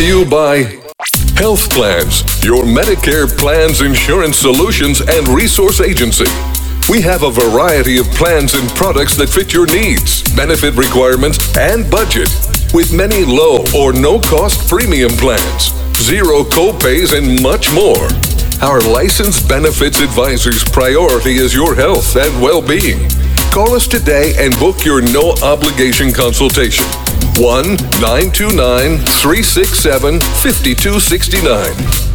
to you by Health Plans, your Medicare plans, insurance solutions, and resource agency. We have a variety of plans and products that fit your needs, benefit requirements, and budget, with many low or no cost premium plans, zero copays, and much more. Our licensed benefits advisor's priority is your health and well being. Call us today and book your no obligation consultation. 1 929 367 5269.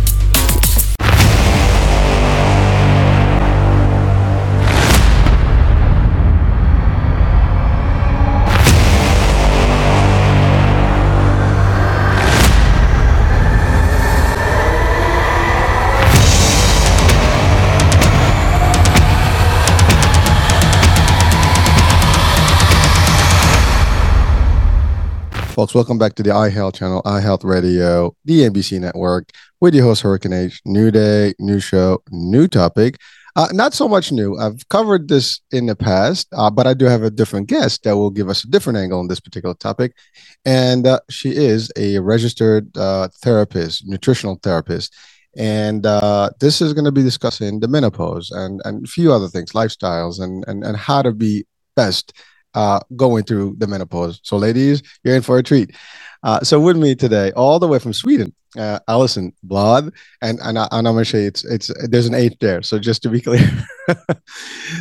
Folks, welcome back to the iHealth channel, iHealth Radio, the NBC network, with your host, Hurricane H. New day, new show, new topic. Uh, not so much new. I've covered this in the past, uh, but I do have a different guest that will give us a different angle on this particular topic. And uh, she is a registered uh, therapist, nutritional therapist. And uh, this is going to be discussing the menopause and, and a few other things, lifestyles, and, and, and how to be best uh, going through the menopause. So, ladies, you're in for a treat. Uh, so, with me today, all the way from Sweden, uh, Alison Bladh, and and, I, and I'm gonna say it's it's there's an H there. So, just to be clear,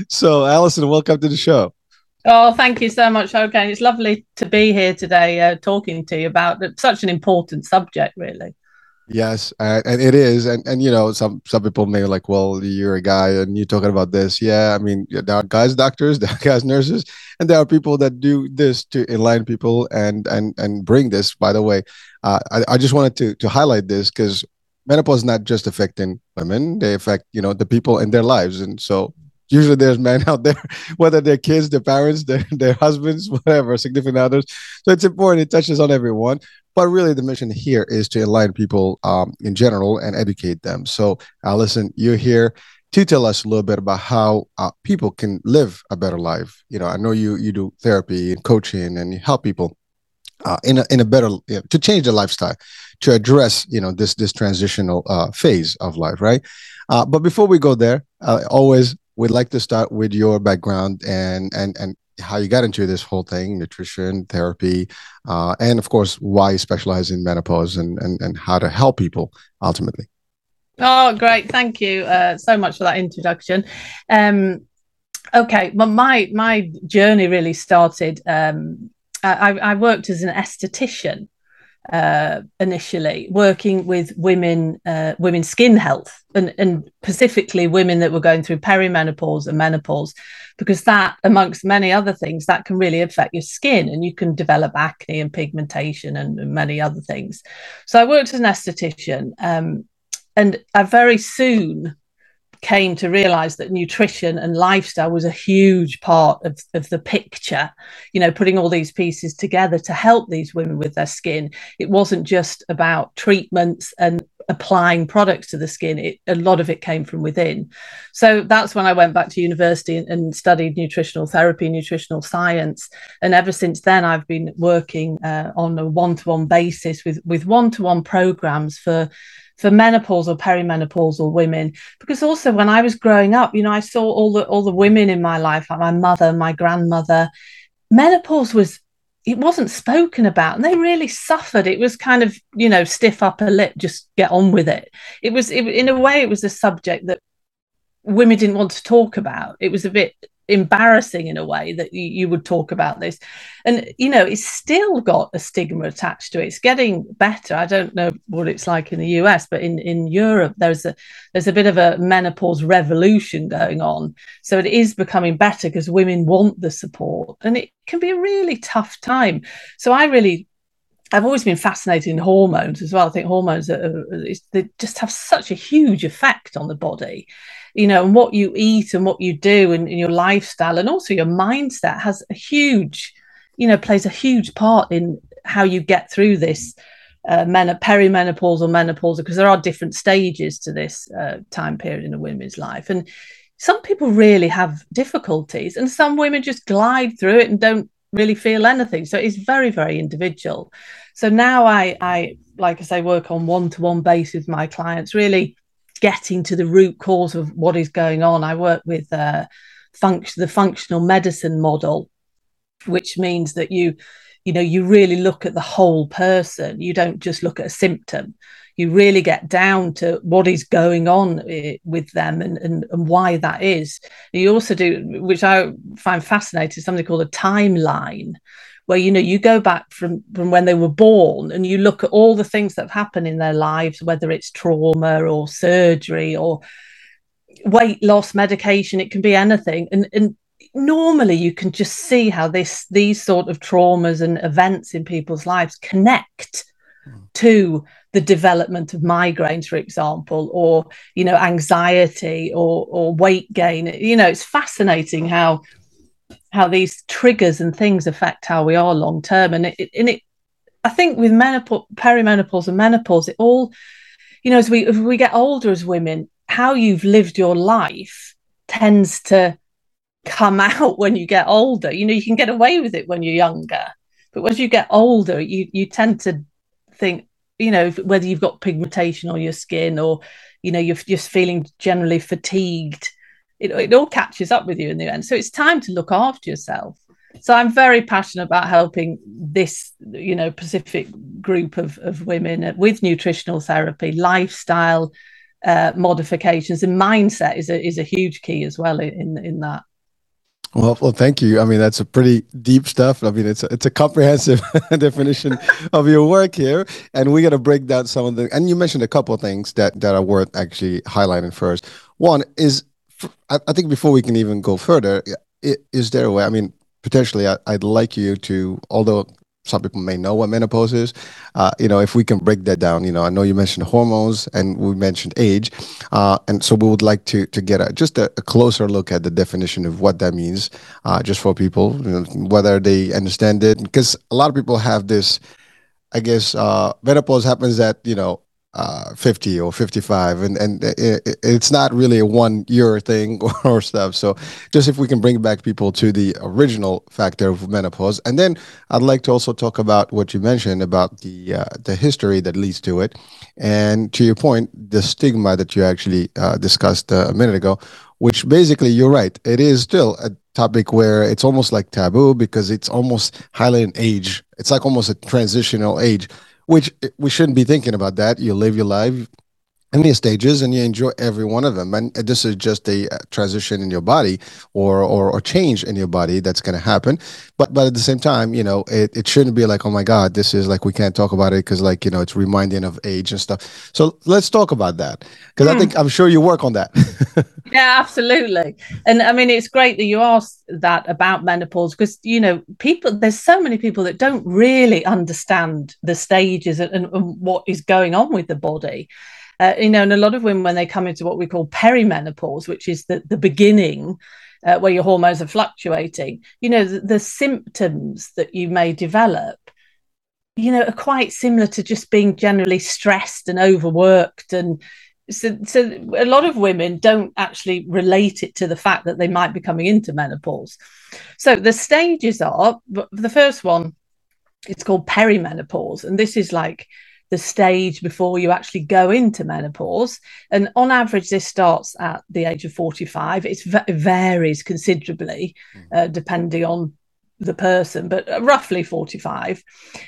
so Alison, welcome to the show. Oh, thank you so much. Okay, it's lovely to be here today, uh, talking to you about such an important subject, really. Yes, and it is, and and you know, some some people may like, well, you're a guy and you're talking about this. Yeah, I mean, there are guys doctors, there are guys nurses, and there are people that do this to enlighten people and and and bring this. By the way, uh, I I just wanted to to highlight this because menopause is not just affecting women; they affect you know the people in their lives, and so usually there's men out there, whether they're kids, their parents, their, their husbands, whatever, significant others. So it's important. It touches on everyone. But really, the mission here is to enlighten people um, in general and educate them. So, Alison, you're here to tell us a little bit about how uh, people can live a better life. You know, I know you you do therapy and coaching and you help people uh, in a in a better you know, to change their lifestyle to address you know this this transitional uh, phase of life, right? Uh, but before we go there, uh, always we'd like to start with your background and and and how you got into this whole thing nutrition therapy uh, and of course why you specialize in menopause and, and and how to help people ultimately. Oh great. Thank you uh, so much for that introduction. Um, okay well, my my journey really started um, I, I worked as an esthetician uh, initially, working with women, uh, women's skin health, and, and specifically women that were going through perimenopause and menopause, because that, amongst many other things, that can really affect your skin, and you can develop acne and pigmentation and, and many other things. So I worked as an esthetician, um, and I very soon came to realize that nutrition and lifestyle was a huge part of, of the picture. You know putting all these pieces together to help these women with their skin it wasn't just about treatments and applying products to the skin. It, a lot of it came from within. So that's when i went back to university and, and studied nutritional therapy nutritional science. And ever since then i've been working uh, on a one-to-one basis with with one-to-one programs for for menopausal or perimenopausal women. Because also when i was growing up you know i saw all the all the women in my life like my mother my grandmother. Menopause was it wasn't spoken about and they really suffered. It was kind of you know stiff upper lip just get on with it. It was it, in a way it was a subject that women didn't want to talk about. It was a bit embarrassing in a way that you, you, would talk about this. And you know it's still got a stigma attached to it. It's getting better. I don't know what it's like in the us but in in europe there's a there's a bit of a menopause revolution going on. So it is becoming better because women want the support and it can be a really tough time. So i really I've always been fascinated in hormones as well. I think hormones are, they just have such a huge effect on the body you know, and what you eat and what you do and, and your lifestyle and also your mindset has a huge, you know, plays a huge part in how you get through this uh, men- perimenopause or menopause because there are different stages to this uh, time period in a woman's life and some people really have difficulties and some women just glide through it and don't really feel anything. So it's very, very individual. So now I, I like I say, work on one to one basis with my clients, really getting to the root cause of what is going on. I work with uh, function the functional medicine model, which means that you, you know, you really look at the whole person. You don't just look at a symptom. You really get down to what is going on eh, with them and, and, and why that is. You also do, which I find fascinating, something called a timeline, where you know you go back from from when they were born and you look at all the things that have happened in their lives whether it's trauma or surgery or weight loss medication it can be anything and and normally you can just see how this these sort of traumas and events in people's lives connect mm. to the development of migraines for example or you know anxiety or or weight gain you know it's fascinating how how these triggers and things affect how we are long term. And it, and it, I think with menopause, perimenopause, and menopause, it all, you know, as we as we get older as women, how you've lived your life tends to come out when you get older. You know, you can get away with it when you're younger, but as you get older, you you tend to think, you know, whether you've got pigmentation on your skin or, you know, you're just feeling generally fatigued it, it all catches up with you in the end. So it's time to look after yourself. So I'm very passionate about helping this, you know, Pacific group of, of women with nutritional therapy, lifestyle uh, modifications, and mindset is a is a huge key as well in in that. Well, well, thank you. I mean, that's a pretty deep stuff. I mean, it's a, it's a comprehensive definition of your work here, and we're gonna break down some of the. And you mentioned a couple of things that that are worth actually highlighting first. One is I, I think before we can even go further, is there a way? I mean, potentially, I, would like you to, although some people may know what menopause is, uh, you know, if we can break that down. You know, I know you mentioned hormones and we mentioned age, uh, and so we would like to to get a, just a, a, closer look at the definition of what that means, uh, just for people, you know, whether they understand it, because a lot of people have this. I guess uh, menopause happens at you know uh, 50 or 55 and and it, it's not really a one year thing or stuff. So just if we can bring back people to the original factor of menopause. And then i'd like to also talk about what you mentioned about the uh, the history that leads to it. And to your point the stigma that you actually uh, discussed uh, a minute ago which basically you're right it is still a topic where it's almost like taboo because it's almost highly an age it's like almost a transitional age which eh, we shouldn't be thinking about that. You live your life these stages and you enjoy every one of them. And this is just a uh, transition in your body or or, or change in your body that's going to happen. But but at the same time you know it, it shouldn't be like oh my god this is like we can't talk about it because like you know it's reminding of age and stuff. So let's talk about that because mm. i hmm. think i'm sure you work on that. Yeah absolutely. And i mean it's great that you asked that about menopause because you know people there's so many people that don't really understand the stages and, and, and what is going on with the body uh, you know, and a lot of women, when they come into what we call perimenopause, which is the, the beginning uh, where your hormones are fluctuating, you know, the, the symptoms that you may develop, you know, are quite similar to just being generally stressed and overworked and so, so a lot of women don't actually relate it to the fact that they might be coming into menopause. So the stages are the first one, it's called perimenopause, and this is like the stage before you actually go into menopause. And on average, this starts at the age of 45. It's, it varies considerably mm. uh, depending on the person, but roughly 45.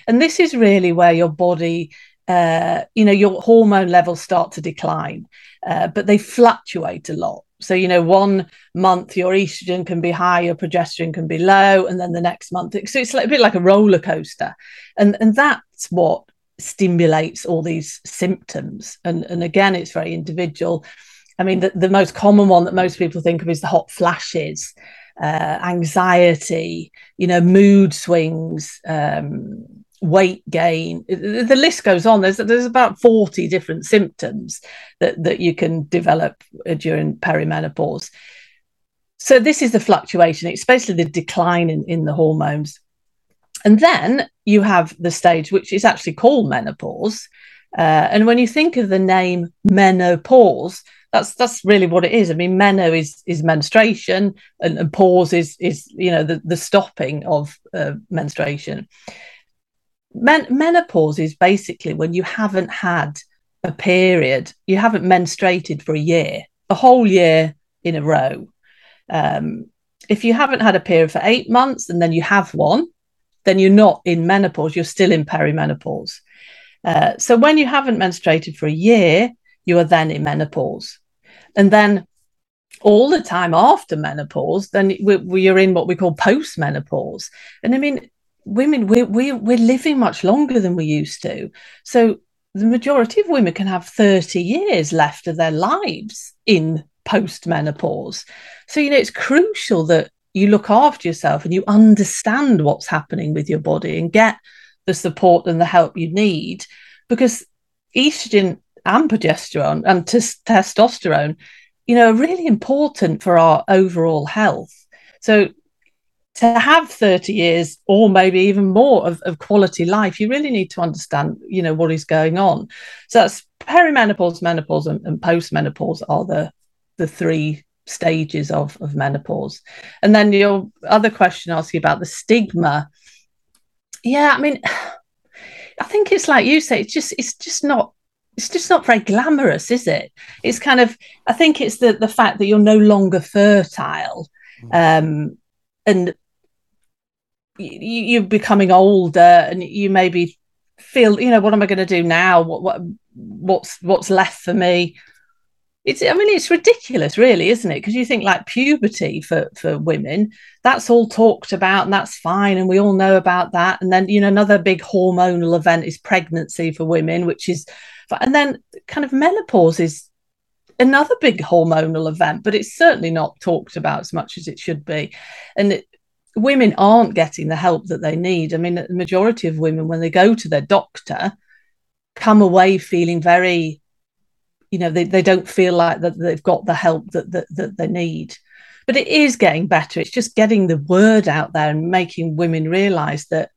And this is really where your body, uh, you know, your hormone levels start to decline, uh, but they fluctuate a lot. So, you know, one month your estrogen can be high, your progesterone can be low, and then the next month, so it's like a bit like a roller coaster. And, and that's what stimulates all these symptoms. And, and again, it's very individual. I mean, the, the most common one that most people think of is the hot flashes, uh, anxiety, you know, mood swings, um, weight gain. The list goes on. There's there's about 40 different symptoms that, that you can develop during perimenopause. So this is the fluctuation. It's basically the decline in, in the hormones. And then you have the stage which is actually called menopause. Uh, and when you think of the name menopause, that's that's really what it is. I mean, meno is is menstruation, and, and pause is is you know the the stopping of uh, menstruation. Men- menopause is basically when you haven't had a period, you haven't menstruated for a year, a whole year in a row. Um, if you haven't had a period for eight months and then you have one, then you're not in menopause, you're still in perimenopause. Uh, so when you haven't menstruated for a year, you are then in menopause. And then all the time after menopause, then we, we are in what we call postmenopause. And I mean, women, we're, we're, we're living much longer than we used to. So the majority of women can have 30 years left of their lives in postmenopause. So, you know, it's crucial that you look after yourself and you understand what's happening with your body and get the support and the help you need because estrogen and progesterone and t- testosterone, you know, are really important for our overall health. So to have 30 years or maybe even more of, of quality life, you really need to understand, you know, what is going on. So that's perimenopause, menopause, and, and postmenopause are the the three stages of, of menopause. And then your other question asks you about the stigma. Yeah, I mean, I think it's like you say, it's just it's just not it's just not very glamorous, is it? It's kind of I think it's the the fact that you're no longer fertile, mm. um, and you, are becoming older, and you maybe feel, you know, what am I going to do now? What what what's what's left for me? It's I mean it's ridiculous, really, isn't it? Because you think like puberty for for women, that's all talked about and that's fine, and we all know about that. And then you know another big hormonal event is pregnancy for women, which is, and then kind of menopause is another big hormonal event, but it's certainly not talked about as much as it should be. And it, women aren't getting the help that they need. I mean, the majority of women, when they go to their doctor, come away feeling very you know they, they don't feel like that they've got the help that, that that they need. But it is getting better. It's just getting the word out there and making women realize that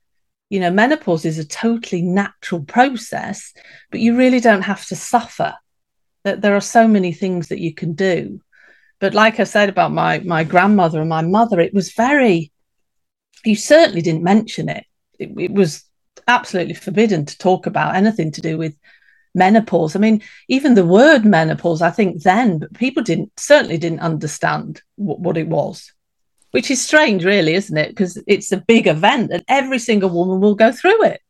you know menopause is a totally natural process but you really don't have to suffer. That there are so many things that you can do. But like i said about my my grandmother and my mother it was very you certainly didn't mention it. It, it was absolutely forbidden to talk about anything to do with menopause. I mean, even the word menopause, I think then people didn't certainly didn't understand what, what it was, which is strange, really, isn't it? Because it's a big event and every single woman will go through it.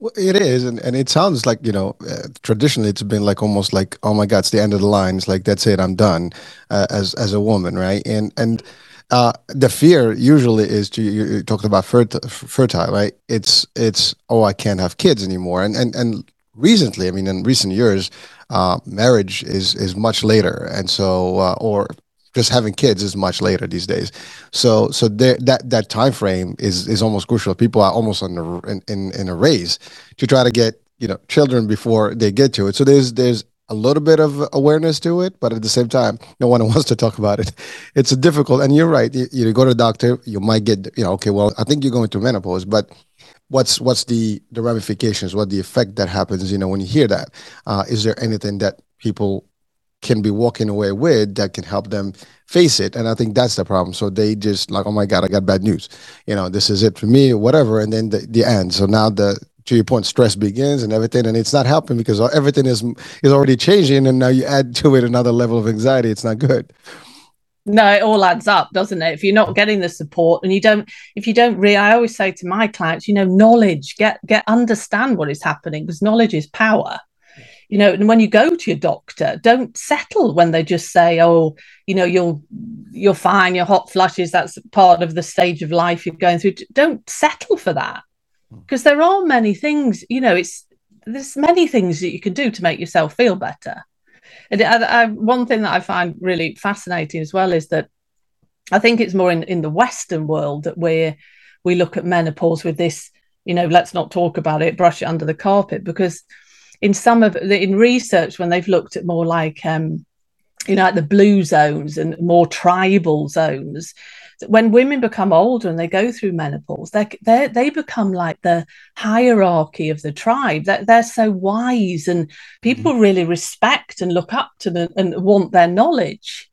Well, it is, and, and it sounds like you know. Uh, traditionally, it's been like almost like, oh my God, it's the end of the line. It's like that's it, I'm done, uh, as as a woman, right? And and uh, the fear usually is to you, you talked about fertile, fertile, right? It's it's oh, I can't have kids anymore, and and and recently, I mean, in recent years, uh, marriage is is much later, and so uh, or just having kids is much later these days. So so there, that that time frame is is almost crucial. People are almost on the, in, in in a race to try to get you know children before they get to it. So there's there's a little bit of awareness to it, but at the same time, no one wants to talk about it. It's difficult, and you're right. You, you go to the doctor, you might get, you know, okay, well, I think you're going through menopause, but what's what's the the ramifications what the effect that happens you know when you hear that? Uh, is there anything that people can be walking away with that can help them face it? And i think that's the problem. So they just like oh my god i got bad news. You know this is it for me whatever. And then the, the end. So now the to your point stress begins and everything and it's not helping because everything is is already changing and now you add to it another level of anxiety. It's not good no it all adds up doesn't it? If you're not getting the support and you don't if you don't really i always say to my clients you know knowledge get get understand what is happening because knowledge is power. You know and when you go to your doctor don't settle when they just say oh you know you'll you're fine your hot flushes that's part of the stage of life you're going through. Don't settle for that hmm. because there are many things you know it's there's many things that you can do to make yourself feel better and I, I, one thing that I find really fascinating as well is that I think it's more in, in the Western world that we we look at menopause with this, you know, let's not talk about it, brush it under the carpet, because in some of the in research when they've looked at more like um, you know, like the blue zones and more tribal zones, when women become older and they go through menopause, they they they become like the hierarchy of the tribe. They're, they're so wise, and people mm-hmm. really respect and look up to them and want their knowledge.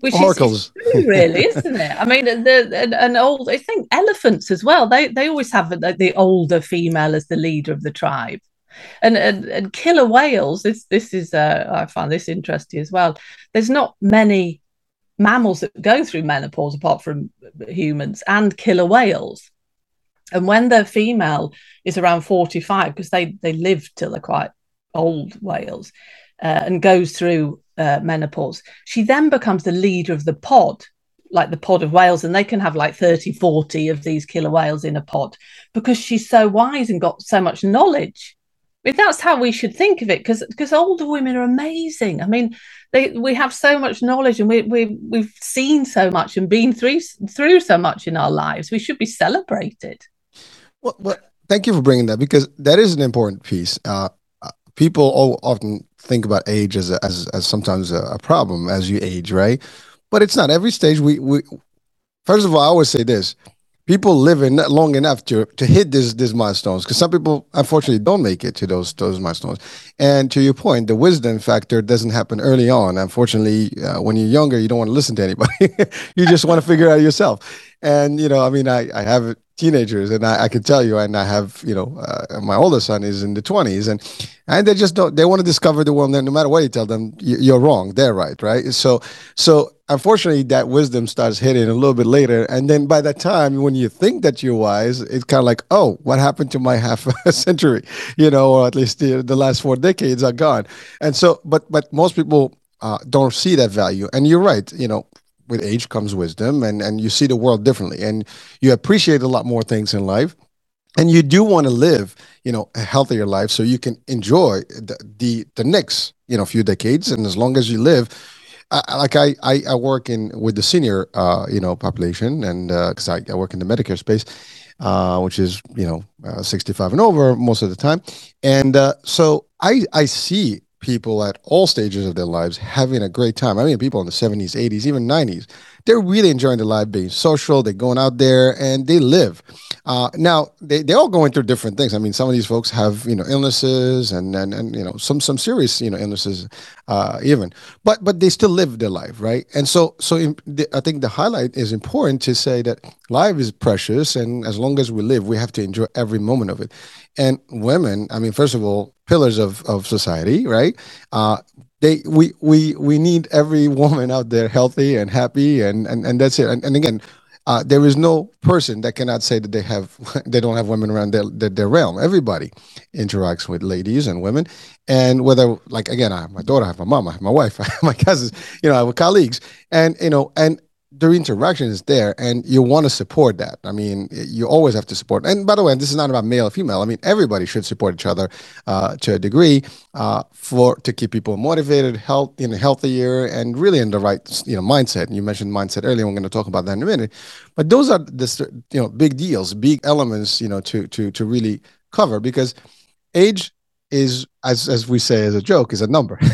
Which Oracles. is true, really, isn't it? I mean, the, an old. I think elephants as well. They they always have the, the older female as the leader of the tribe and, and, and killer whales this this is uh, i find this interesting as well there's not many mammals that go through menopause apart from humans and killer whales. And when the female is around 45 because they they live till they're quite old whales uh, and goes through uh, menopause she then becomes the leader of the pod like the pod of whales. And they can have like 30 40 of these killer whales in a pod because she's so wise and got so much knowledge I mean, that's how we should think of it because because older women are amazing. I mean, they we have so much knowledge and we we we've seen so much and been through through so much in our lives. We should be celebrated. Well, well thank you for bringing that because that is an important piece. Uh, uh people often think about age as a, as as sometimes a, a problem as you age, right? But it's not every stage. We we first of all, I always say this: people live living long enough to to hit this these milestones because some people unfortunately don't make it to those those milestones. And to your point the wisdom factor doesn't happen early on. Unfortunately uh, when you're younger you don't want to listen to anybody. You just want to figure it out yourself and you know i mean i i have teenagers and I, I can tell you and i have you know uh, my older son is in the 20s and and they just don't they want to discover the world and no matter what you tell them you're wrong they're right right? So so unfortunately that wisdom starts hitting a little bit later. And then by that time when you think that you're wise it's kind of like oh what happened to my half a century? You know or at least the, the last four decades are gone. And so but but most people uh, don't see that value. And you're right you know with age comes wisdom and and you see the world differently and you appreciate a lot more things in life and you do want to live you know a healthier life so you can enjoy the, the the next you know few decades and as long as you live I, like I, I, I work in with the senior uh, you know population and because uh, I, I work in the Medicare space uh, which is you know uh, 65 and over most of the time and uh, so I I see people at all stages of their lives having a great time. I mean, people in the 70s, 80s, even 90s, they're really enjoying the life, being social. They're going out there and they live. Uh, now, they, they're all going through different things. I mean, some of these folks have, you know, illnesses and, and, and you know, some, some serious, you know, illnesses uh, even, but, but they still live their life. Right. And so, so in, the, I think the highlight is important to say that life is precious. And as long as we live, we have to enjoy every moment of it. And women, I mean, first of all, pillars of, of society, right? Uh, they we we we need every woman out there healthy and happy and and, and that's it. And, and again, uh, there is no person that cannot say that they have they don't have women around their, their, their realm. Everybody interacts with ladies and women, and whether like again, I have my daughter, I have my mom, I have my wife, I have my cousins, you know, I have colleagues, and you know, and the interaction is there and you want to support that. I mean you always have to support. And by the way this is not about male or female. I mean everybody should support each other uh, to a degree uh, for to keep people motivated health you know healthier and really in the right you know mindset. And you mentioned mindset earlier we're going to talk about that in a minute. But those are the you know big deals big elements you know to to to really cover because age is as as we say as a joke is a number.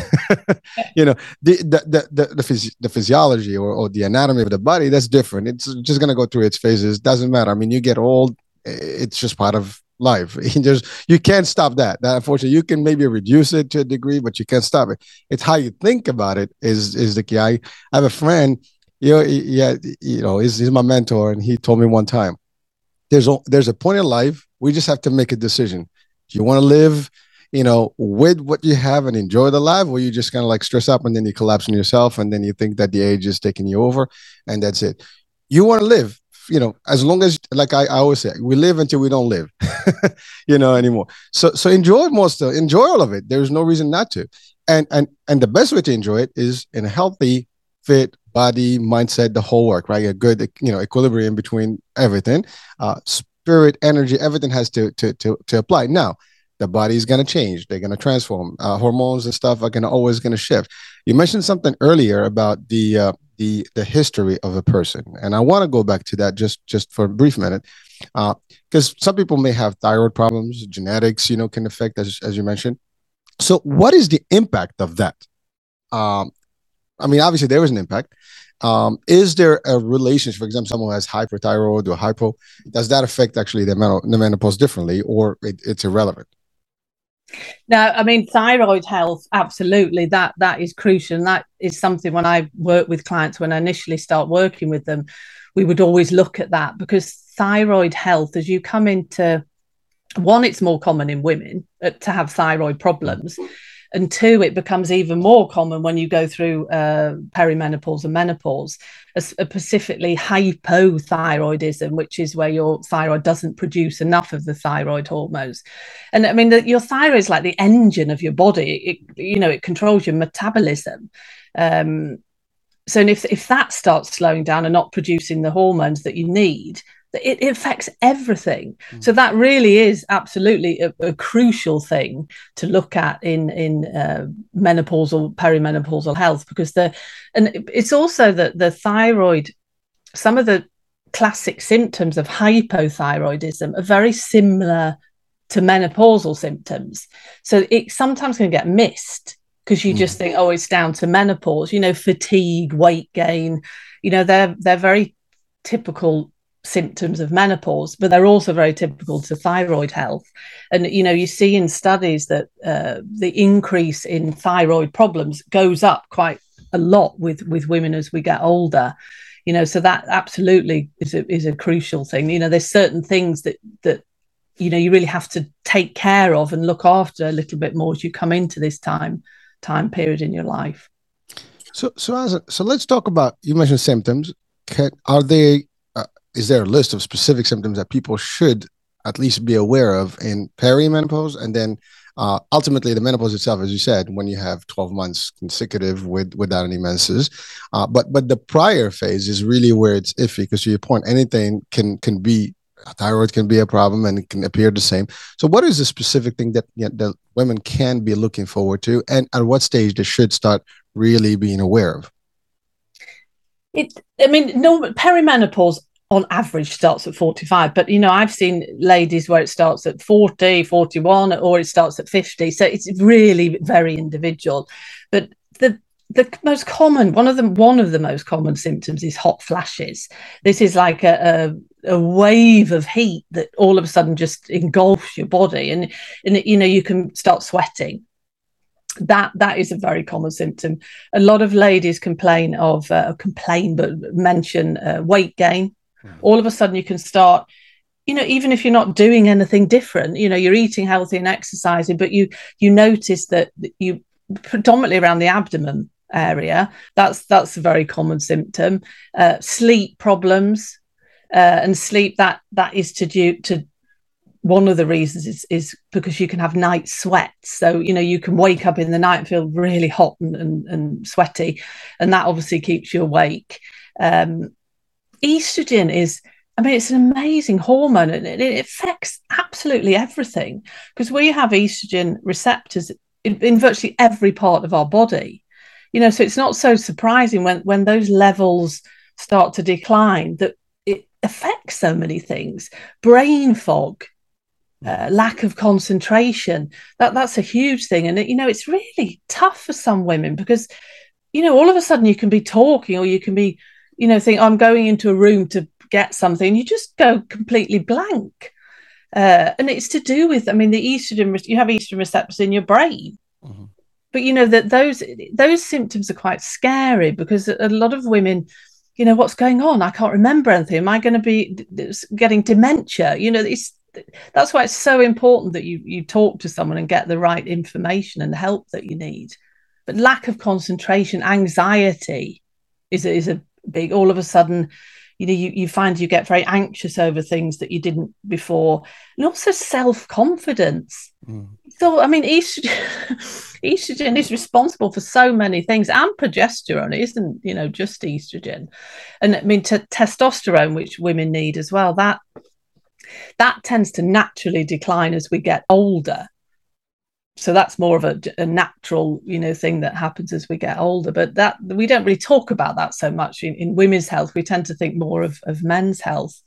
You know the the the the, the, phys- the physiology or, or the anatomy of the body that's different. It's just going to go through its phases. Doesn't matter. I mean you get old it's just part of life. Just you can't stop that. That unfortunately you can maybe reduce it to a degree but you can't stop it. It's how you think about it is is the key. I, I have a friend you know yeah you know he's, he's my mentor and he told me one time there's a there's a point in life we just have to make a decision. Do you want to live you know, with what you have and enjoy the life, or you just kind of like stress up and then you collapse on yourself and then you think that the age is taking you over and that's it. You want to live, you know, as long as like I, I always say, we live until we don't live, you know, anymore. So so enjoy most of enjoy all of it. There's no reason not to. And and and the best way to enjoy it is in a healthy, fit body, mindset, the whole work, right? A good, you know, equilibrium between everything. Uh spirit, energy, everything has to to to to apply. Now the body's going to change they're going to transform uh, hormones and stuff are going to always going to shift. You mentioned something earlier about the uh, the the history of a person and i want to go back to that just just for a brief minute because uh, some people may have thyroid problems genetics you know can affect as, as you mentioned. So what is the impact of that? Um, i mean obviously there is an impact. Um, is there a relationship, for example, someone who has hyperthyroid or hypo, does that affect actually the, menopause differently or it, it's irrelevant? No, I mean thyroid health, absolutely. That that is crucial. And that is something when I work with clients, when I initially start working with them, we would always look at that because thyroid health, as you come into one, it's more common in women uh, to have thyroid problems and two it becomes even more common when you go through uh, perimenopause and menopause a specifically hypothyroidism which is where your thyroid doesn't produce enough of the thyroid hormones. And i mean the, your thyroid is like the engine of your body. It you know it controls your metabolism. Um, so if, if that starts slowing down and not producing the hormones that you need it, it affects everything. Mm. So that really is absolutely a, a, crucial thing to look at in in uh, menopausal perimenopausal health because the and it's also that the thyroid, some of the classic symptoms of hypothyroidism are very similar to menopausal symptoms. So it sometimes can get missed because you mm. just think, oh, it's down to menopause. You know, fatigue, weight gain. You know, they're they're very typical symptoms of menopause, but they're also very typical to thyroid health. And you know, you see in studies that uh, the increase in thyroid problems goes up quite a lot with with women as we get older. You know, so that absolutely is a is a crucial thing. You know, there's certain things that that you know you really have to take care of and look after a little bit more as you come into this time time period in your life. So, so as a, so let's talk about you mentioned symptoms. Can, are they is there a list of specific symptoms that people should at least be aware of in perimenopause? And then uh, ultimately the menopause itself as you said when you have 12 months consecutive with without any menses. Uh, but but the prior phase is really where it's iffy because to your point anything can can be thyroid can be a problem and it can appear the same. So what is the specific thing that you know, women can be looking forward to and at what stage they should start really being aware of? It i mean no perimenopause on average starts at 45 but you know i've seen ladies where it starts at 40 41 or it starts at 50 so it's really very individual. But the the most common one of them one of the most common symptoms is hot flashes. This is like a, a, a wave of heat that all of a sudden just engulfs your body. And and you know you can start sweating. That that is a very common symptom. A lot of ladies complain of uh, complain but mention uh, weight gain. All of a sudden you can start you know even if you're not doing anything different you know you're eating healthy and exercising but you you notice that you predominantly around the abdomen area that's that's a very common symptom. Uh, sleep problems uh, and sleep that that is to do to one of the reasons is, is because you can have night sweats. So you know you can wake up in the night and feel really hot and, and, and sweaty and that obviously keeps you awake. Um, estrogen is I mean, it's an amazing hormone and it, affects absolutely everything because we have estrogen receptors in, in, virtually every part of our body. You know, so it's not so surprising when when those levels start to decline that it affects so many things. Brain fog, uh, lack of concentration. That that's a huge thing, and you know, it's really tough for some women because you know all of a sudden you can be talking or you can be you know, think I'm going into a room to get something, you just go completely blank. Uh, and it's to do with, I mean, the estrogen, you have estrogen receptors in your brain. Mm-hmm. But you know that those those symptoms are quite scary because a lot of women, you know, what's going on? I can't remember anything. Am I going to be getting dementia? You know, it's that's why it's so important that you you talk to someone and get the right information and help that you need. But lack of concentration, anxiety is a, is a big all of a sudden you know you, you find you get very anxious over things that you didn't before and also self-confidence. Mm. so i mean estrogen estrogen is responsible for so many things and progesterone isn't you know just estrogen. And i mean t- testosterone which women need as well that that tends to naturally decline as we get older so that's more of a, a, natural you know thing that happens as we get older. But that we don't really talk about that so much in, in women's health. We tend to think more of, of men's health.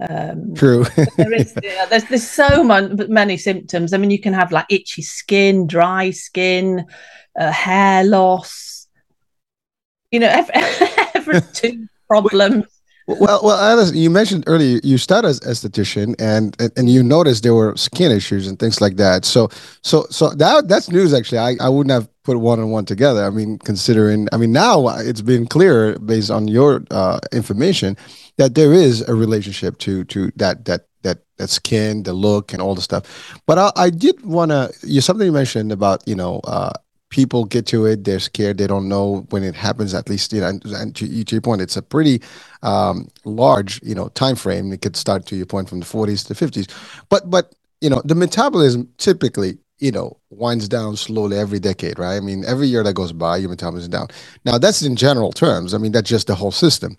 Um, true. there is yeah, there's, there's so much, many symptoms. I mean you can have like itchy skin dry skin uh, hair loss. You know every, different two problems. Well, well, Alice, you mentioned earlier you started as esthetician, and, and you noticed there were skin issues and things like that. So, so, so that that's news. Actually, I, I wouldn't have put one and one together. I mean, considering, I mean, now it's been clear based on your uh, information that there is a relationship to to that that that that skin, the look, and all the stuff. But I, I did want to. You something you mentioned about you know uh, people get to it they're scared they don't know when it happens at least you know and, to, to, your point it's a pretty um, large you know time frame. It could start to your point from the 40s to 50s but but you know the metabolism typically you know winds down slowly every decade right? I mean every year that goes by your metabolism is down. Now that's in general terms. I mean that's just the whole system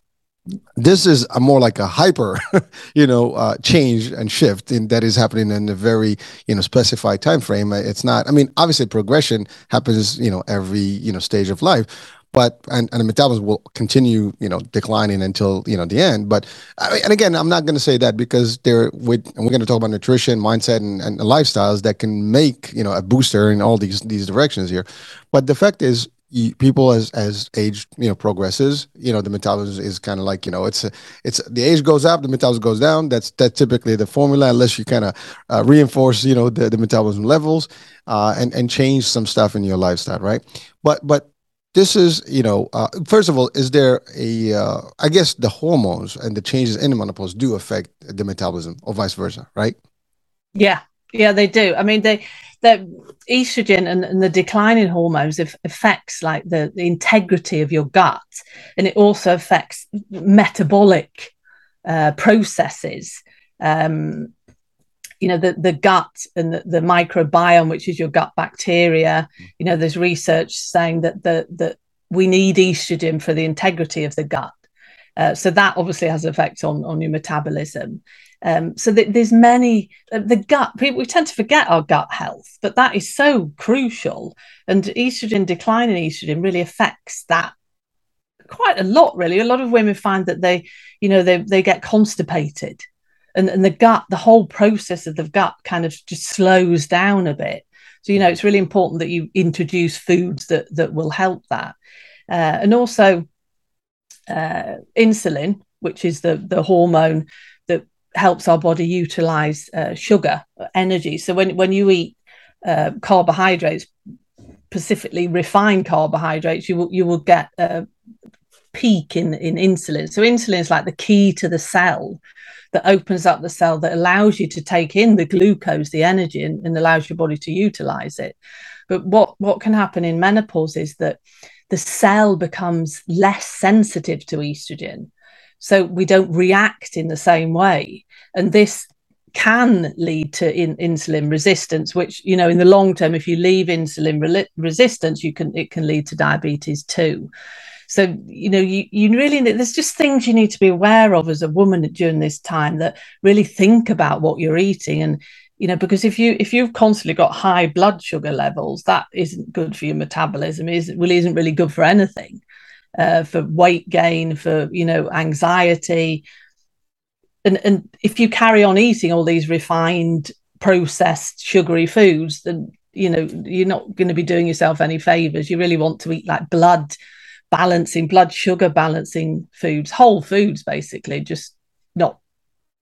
this is a more like a hyper you know uh, change and shift in that is happening in a very you know specified time frame it's not i mean obviously progression happens you know every you know stage of life but and, and the metabolism will continue you know declining until you know the end. But and again i'm not going to say that because there with and we're going to talk about nutrition mindset and, and lifestyles that can make you know a booster in all these these directions here. But the fact is you, people as as age you know progresses you know the metabolism is kind of like you know it's a, it's the age goes up the metabolism goes down. That's that's typically the formula unless you kind of uh, reinforce you know the, the metabolism levels uh, and and change some stuff in your lifestyle right? But but this is you know uh, first of all is there a uh, I guess the hormones and the changes in the menopause do affect the metabolism or vice versa right? Yeah. Yeah they do. I mean they the estrogen and, and the decline in hormones affects like the, the integrity of your gut and it also affects metabolic uh, processes. Um, you know the, the gut and the, the, microbiome which is your gut bacteria. You know there's research saying that the that we need estrogen for the integrity of the gut. Uh, so that obviously has an effect on on your metabolism um, so th- there's many uh, the gut. People we tend to forget our gut health, but that is so crucial. And estrogen decline in estrogen really affects that quite a lot. Really, a lot of women find that they, you know, they they get constipated, and and the gut, the whole process of the gut kind of just slows down a bit. So you know, it's really important that you introduce foods that that will help that, uh, and also uh, insulin, which is the the hormone helps our body utilize uh, sugar energy. So when when you eat uh, carbohydrates, specifically refined carbohydrates, you will you will get a peak in in insulin. So insulin is like the key to the cell that opens up the cell that allows you to take in the glucose, the energy, and, and allows your body to utilize it. But what what can happen in menopause is that the cell becomes less sensitive to estrogen so we don't react in the same way. And this can lead to in, insulin resistance which you know in the long term if you leave insulin re- resistance you can it can lead to diabetes too. So you know you, you really there's just things you need to be aware of as a woman during this time that really think about what you're eating. And you know because if you if you've constantly got high blood sugar levels that isn't good for your metabolism is really isn't really good for anything uh, for weight gain, for you know anxiety, and and if you carry on eating all these refined, processed, sugary foods, then you know you're not going to be doing yourself any favors. You really want to eat like blood balancing, blood sugar balancing foods, whole foods, basically, just not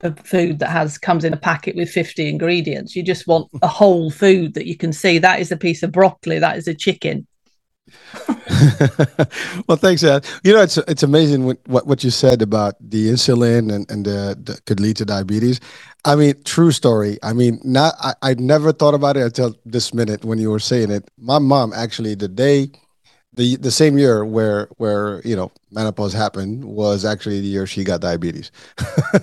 a food that has comes in a packet with 50 ingredients. You just want a whole food that you can see. That is a piece of broccoli. That is a chicken well, thanks, Ed. You know, it's it's amazing what what, what you said about the insulin and and the, the, could lead to diabetes. I mean, true story. I mean, not I, I never thought about it until this minute when you were saying it. My mom actually the day the the same year where where you know menopause happened was actually the year she got diabetes.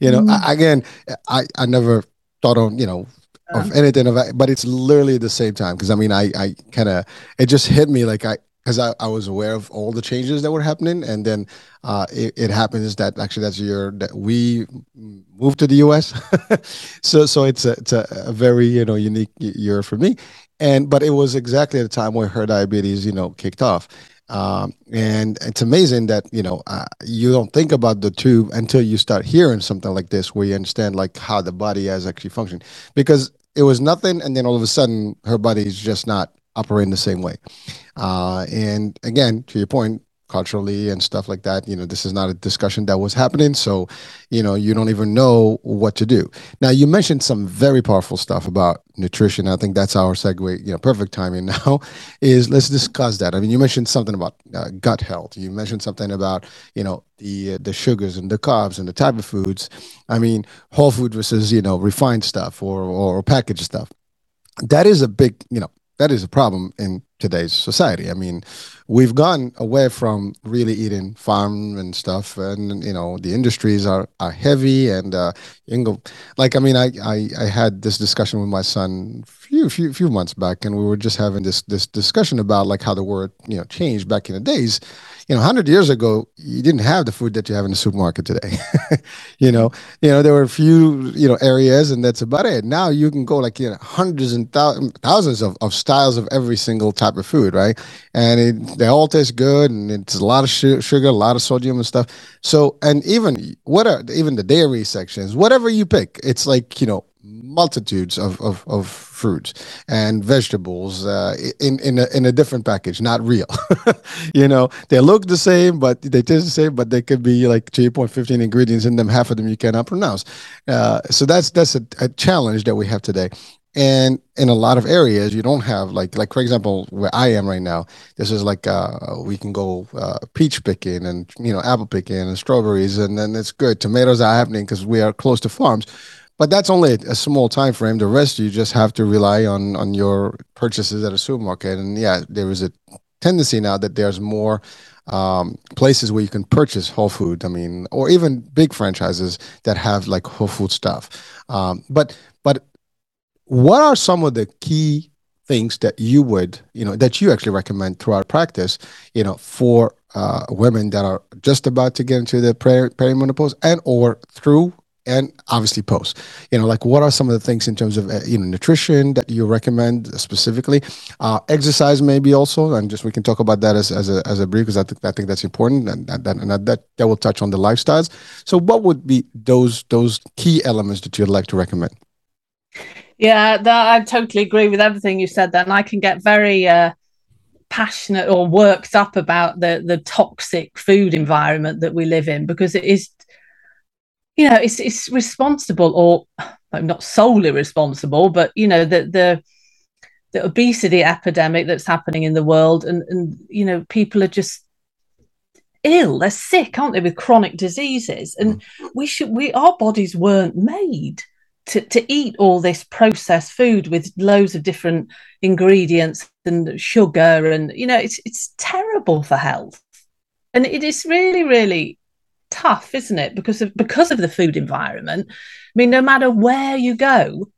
you know, mm-hmm. I, again, I I never thought on you know of anything of but it's literally the same time because i mean i i kind of it just hit me like i because I, I was aware of all the changes that were happening and then uh, it, it happens that actually that's the year that we moved to the us so so it's a, it's a, a, very you know unique year for me. And but it was exactly the time where her diabetes you know kicked off. Um, and it's amazing that you know uh, you don't think about the two until you start hearing something like this where you understand like how the body has actually functioned. Because it was nothing, and then all of a sudden her body's just not operating the same way. Uh, and again, to your point, culturally and stuff like that. You know, this is not a discussion that was happening. So, you know, you don't even know what to do. Now, you mentioned some very powerful stuff about nutrition. I think that's our segue, you know, perfect timing now is let's discuss that. I mean, you mentioned something about uh, gut health. You mentioned something about, you know, the, uh, the sugars and the carbs and the type of foods. I mean, whole food versus, you know, refined stuff or, or packaged stuff. That is a big, you know, that is a problem in today's society. I mean, we've gone away from really eating farm and stuff, and you know the industries are are heavy and uh, like I mean, I, I I had this discussion with my son few few few months back, and we were just having this this discussion about like how the world you know changed back in the days, you know, 100 years ago, you didn't have the food that you have in the supermarket today. you know, you know, there were a few, you know, areas and that's about it. Now you can go like, you know, hundreds and thousands of, of styles of every single type of food, right? And it, they all taste good and it's a lot of sugar, a lot of sodium and stuff. So, and even what are even the dairy sections, whatever you pick, it's like, you know, multitudes of, of, of fruits and vegetables uh, in in a, in a different package, not real. you know, they look the same, but they taste the same, but they could be like 3.15 ingredients in them. Half of them you cannot pronounce. Uh, so that's that's a, a challenge that we have today and in a lot of areas you don't have like like for example where i am right now this is like uh we can go uh, peach picking and you know apple picking and strawberries and then it's good tomatoes are happening because we are close to farms but that's only a small time frame. The rest you just have to rely on on your purchases at a supermarket. And yeah, there is a tendency now that there's more um, places where you can purchase whole food. I mean, or even big franchises that have like whole food stuff. Um, but but what are some of the key things that you would you know that you actually recommend throughout practice you know for uh, women that are just about to get into the peri- perimenopause and or through and obviously post. You know like what are some of the things in terms of uh, you know nutrition that you recommend specifically? Uh, exercise maybe also and just we can talk about that as, as a as a brief because I think I think that's important and that and that that will touch on the lifestyles. So what would be those those key elements that you'd like to recommend? Yeah I totally agree with everything you said there and I can get very uh passionate or worked up about the the toxic food environment that we live in because it is you know it's it's responsible or not solely responsible but you know the the the obesity epidemic that's happening in the world and and you know people are just ill. They're sick aren't they with chronic diseases? And mm. we should we our bodies weren't made to, to eat all this processed food with loads of different ingredients and sugar and you know it's it's terrible for health. And it is really really tough, isn't it? Because of because of the food environment. I mean, no matter where you go,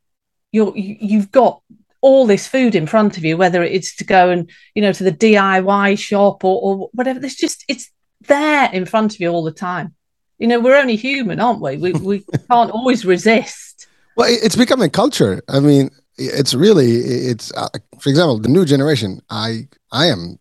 you're you've got all this food in front of you, whether it's to go and you know to the DIY shop or, or whatever. There's just it's there in front of you all the time. You know, we're only human, aren't we? We we can't always resist. Well, it's becoming culture. I mean, it's really it's uh, for example, the new generation. I I am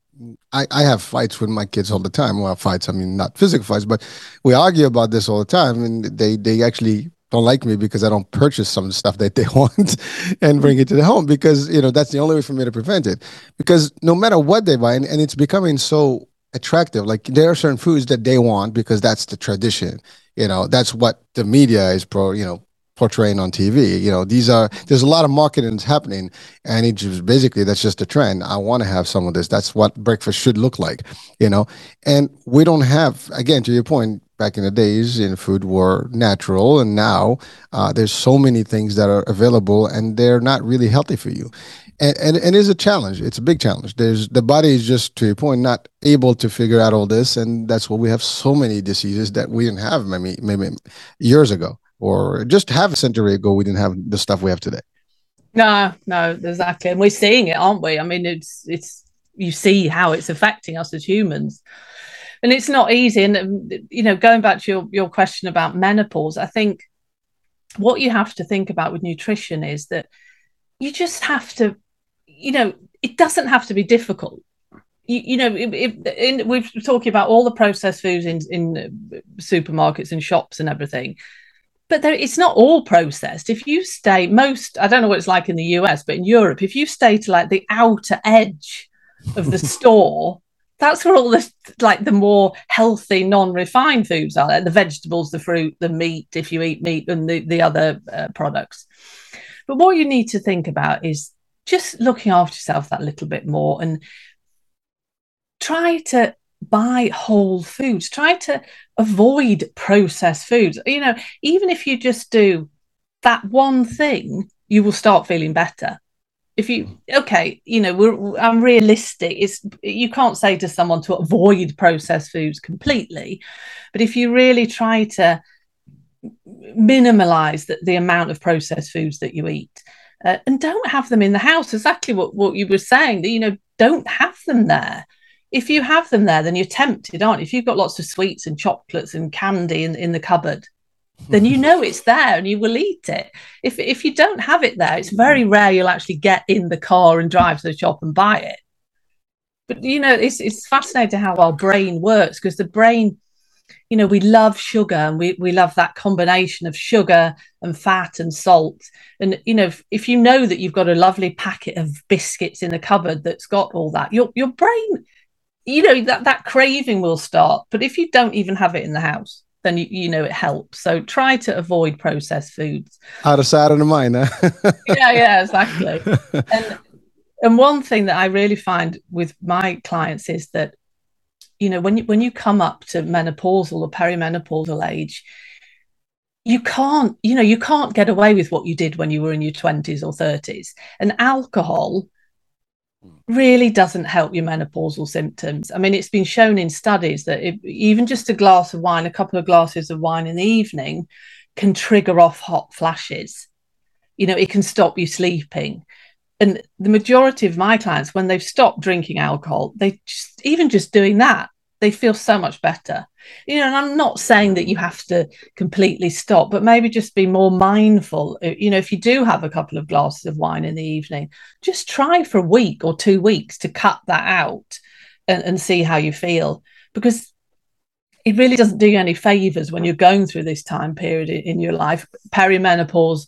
I, I have fights with my kids all the time. Well, fights, I mean, not physical fights, but we argue about this all the time. And they, they actually don't like me because I don't purchase some stuff that they want and bring it to the home because, you know, that's the only way for me to prevent it. Because no matter what they buy, and, and it's becoming so attractive, like there are certain foods that they want because that's the tradition. You know, that's what the media is pro, you know, portraying on TV. You know, these are there's a lot of marketing happening, and it just basically that's just a trend. I want to have some of this. That's what breakfast should look like. You know, and we don't have again to your point. Back in the days, in food were natural, and now uh, there's so many things that are available, and they're not really healthy for you. And, and, and it's a challenge. It's a big challenge. There's the body is just to your point not able to figure out all this, and that's why we have so many diseases that we didn't have maybe maybe years ago or just half a century ago, we didn't have the stuff we have today. No, no, exactly. And we're seeing it, aren't we? I mean, it's, it's, you see how it's affecting us as humans. And it's not easy. And, um, you know, going back to your, your question about menopause, I think what you have to think about with nutrition is that you just have to, you know, it doesn't have to be difficult. You, you, know, in, we're talking about all the processed foods in, in supermarkets and shops and everything but there, it's not all processed. If you stay most, I don't know what it's like in the US, but in Europe, if you stay to like the outer edge of the store, that's where all the like the more healthy non-refined foods are the vegetables the fruit the meat if you eat meat and the, the other uh, products but what you need to think about is just looking after yourself that little bit more and try to buy whole foods. Try to avoid processed foods. You know even if you just do that one thing you will start feeling better. If you okay you know we're i'm realistic. It's you can't say to someone to avoid processed foods completely but if you really try to minimize the, the amount of processed foods that you eat uh, and don't have them in the house exactly what, what you were saying that you know don't have them there if you have them there then you're tempted aren't you if you've got lots of sweets and chocolates and candy in, in the cupboard then you know it's there and you will eat it. If if you don't have it there, it's very rare you'll actually get in the car and drive to the shop and buy it. But you know, it's it's fascinating how our brain works because the brain, you know, we love sugar and we we love that combination of sugar and fat and salt. And you know, if, if you know that you've got a lovely packet of biscuits in the cupboard that's got all that, your your brain, you know, that that craving will start. But if you don't even have it in the house, then you, you know it helps. So try to avoid processed foods. Out of sight, out of mind. Huh? yeah, yeah, exactly. and and one thing that I really find with my clients is that you know when you when you come up to menopausal or perimenopausal age, you can't you know you can't get away with what you did when you were in your 20s or 30s and alcohol really doesn't help your menopausal symptoms. I mean, it's been shown in studies that even just a glass of wine, a couple of glasses of wine in the evening, can trigger off hot flashes. You know, it can stop you sleeping. And the majority of my clients, when they've stopped drinking alcohol, they just, even just doing that, they feel so much better. You know and i'm not saying that you have to completely stop but maybe just be more mindful. Uh, you know if you do have a couple of glasses of wine in the evening just try for a week or two weeks to cut that out and, and see how you feel because it really doesn't do you any favors when you're going through this time period in your life perimenopause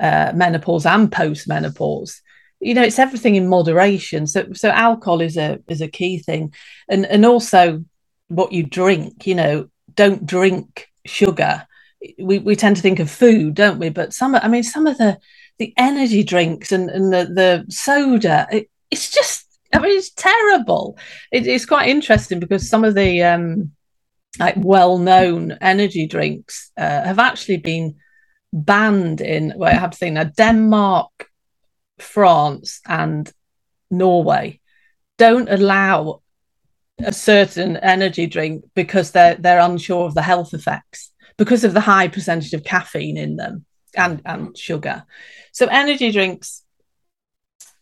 uh, menopause and postmenopause you know it's everything in moderation. So so alcohol is a is a key thing. And and also what you drink you know don't drink sugar. We, we tend to think of food don't we? But some i mean some of the the energy drinks and, and the the soda it, it's just i mean it's terrible. It, it's quite interesting because some of the um like well-known energy drinks uh, have actually been banned in well i have to think now denmark france and norway don't allow a certain energy drink because they're they're unsure of the health effects because of the high percentage of caffeine in them and and sugar. So energy drinks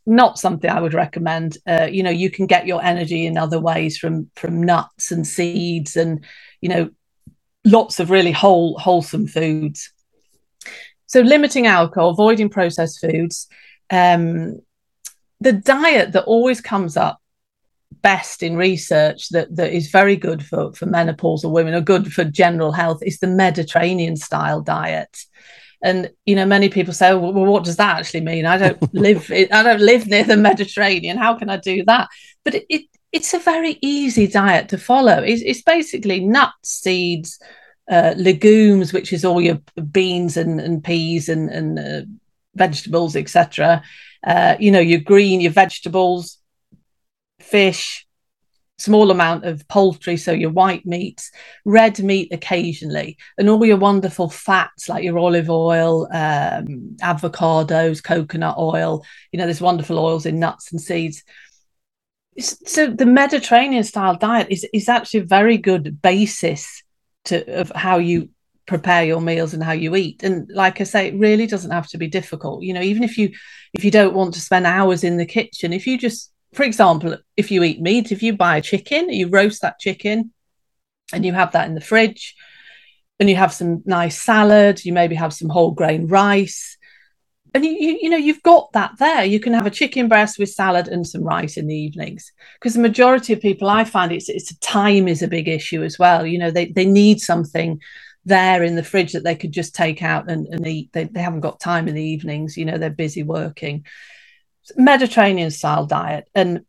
not something I would recommend. Uh, you know, you can get your energy in other ways from from nuts and seeds and you know lots of really whole wholesome foods. So limiting alcohol, avoiding processed foods. Um, the diet that always comes up best in research that that is very good for for menopausal women or good for general health is the Mediterranean style diet. And you know, many people say, well, well what does that actually mean? I don't live I don't live near the Mediterranean. How can I do that? But it, it it's a very easy diet to follow. It's, it's basically nuts, seeds, uh, legumes, which is all your beans and, and peas and, and uh, vegetables, etc. Uh, you know, your green, your vegetables, fish, small amount of poultry, so your white meats, red meat occasionally, and all your wonderful fats like your olive oil, um, avocados, coconut oil. You know, there's wonderful oils in nuts and seeds. So the Mediterranean style diet is is actually a very good basis to of how you prepare your meals and how you eat and like i say it really doesn't have to be difficult you know even if you if you don't want to spend hours in the kitchen if you just for example, if you eat meat, if you buy a chicken, you roast that chicken and you have that in the fridge and you have some nice salad, you maybe have some whole grain rice. And you, you, you know, you've got that there. You can have a chicken breast with salad and some rice in the evenings. Because the majority of people I find it's it's time is a big issue as well. You know, they, they need something there in the fridge that they could just take out and, and eat. They, they haven't got time in the evenings, you know, they're busy working. Mediterranean style diet. And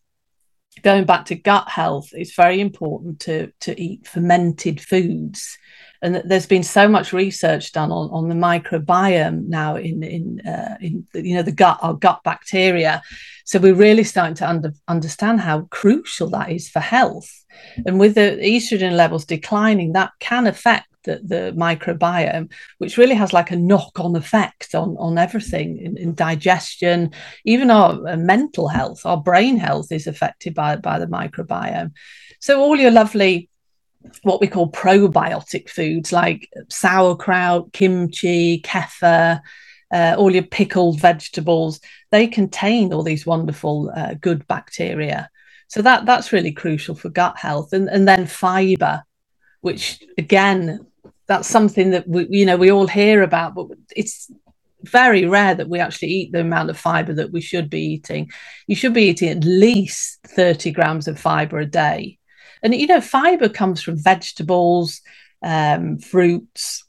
going back to gut health, it's very important to to eat fermented foods. And there's been so much research done on, on the microbiome now in in uh, in you know the gut our gut bacteria, so we're really starting to under, understand how crucial that is for health. And with the estrogen levels declining, that can affect the, the microbiome, which really has like a knock on effect on, on everything in, in digestion, even our uh, mental health, our brain health is affected by, by the microbiome. So, all your lovely what we call probiotic foods like sauerkraut, kimchi, kefir, uh, all your pickled vegetables, they contain all these wonderful uh, good bacteria. So that that's really crucial for gut health. And and then fiber, which again that's something that we you know we all hear about but it's very rare that we actually eat the amount of fiber that we should be eating. You should be eating at least 30 grams of fiber a day. And you know fiber comes from vegetables um, fruits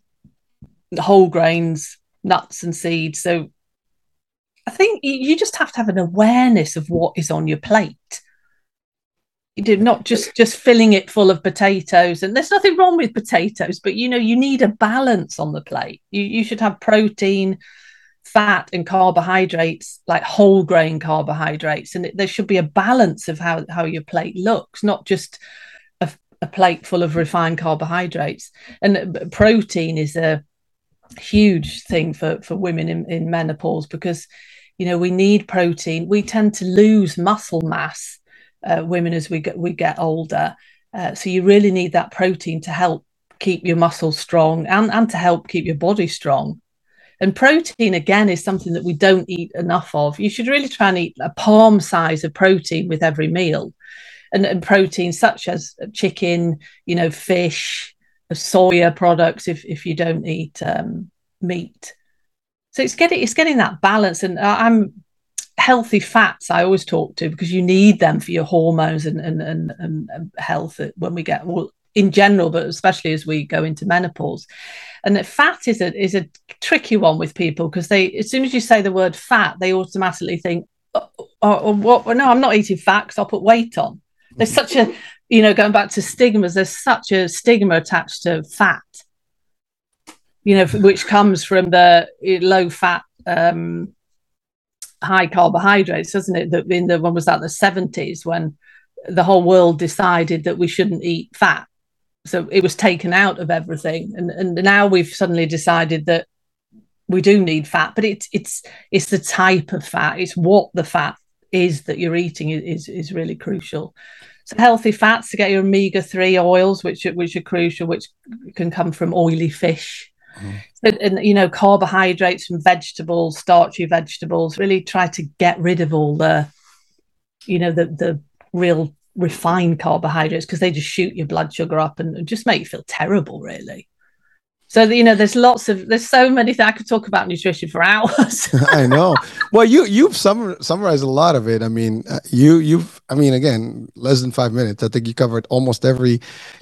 whole grains nuts and seeds. So i think you just have to have an awareness of what is on your plate you do not just just filling it full of potatoes. And there's nothing wrong with potatoes but you know you need a balance on the plate. You, you should have protein fat and carbohydrates like whole grain carbohydrates. And it, there should be a balance of how how your plate looks not just a, a plate full of refined carbohydrates. And uh, protein is a huge thing for for women in, in menopause because you know we need protein. We tend to lose muscle mass uh, women as we get we get older. Uh, so you really need that protein to help keep your muscles strong and, and to help keep your body strong. And protein again is something that we don't eat enough of. You should really try and eat a palm size of protein with every meal. And, and protein such as chicken, you know, fish, soya products if if you don't eat um, meat. So it's getting it's getting that balance. And I'm healthy fats I always talk to because you need them for your hormones and and and, and health when we get well in general, but especially as we go into menopause. And that fat is a is a tricky one with people because they as soon as you say the word fat, they automatically think, oh, oh, oh what? No, I'm not eating fat because I'll put weight on. There's such a you know going back to stigmas. There's such a stigma attached to fat. You know, which comes from the low fat um, high carbohydrates, doesn't it? That in the when was that the seventies when the whole world decided that we shouldn't eat fat, so it was taken out of everything, and and now we've suddenly decided that we do need fat, but it's it's it's the type of fat, it's what the fat is that you're eating is is really crucial. So healthy fats to get your omega three oils, which are, which are crucial, which can come from oily fish, Mm-hmm. And, you know, carbohydrates from vegetables, starchy vegetables, really try to get rid of all the, you know, the the real refined carbohydrates because they just shoot your blood sugar up and just make you feel terrible, really. So you know, there's lots of there's so many things I could talk about nutrition for hours. I know. Well, you you've summar, summarized a lot of it. I mean, uh, you you've I mean, again, less than five minutes. I think you covered almost every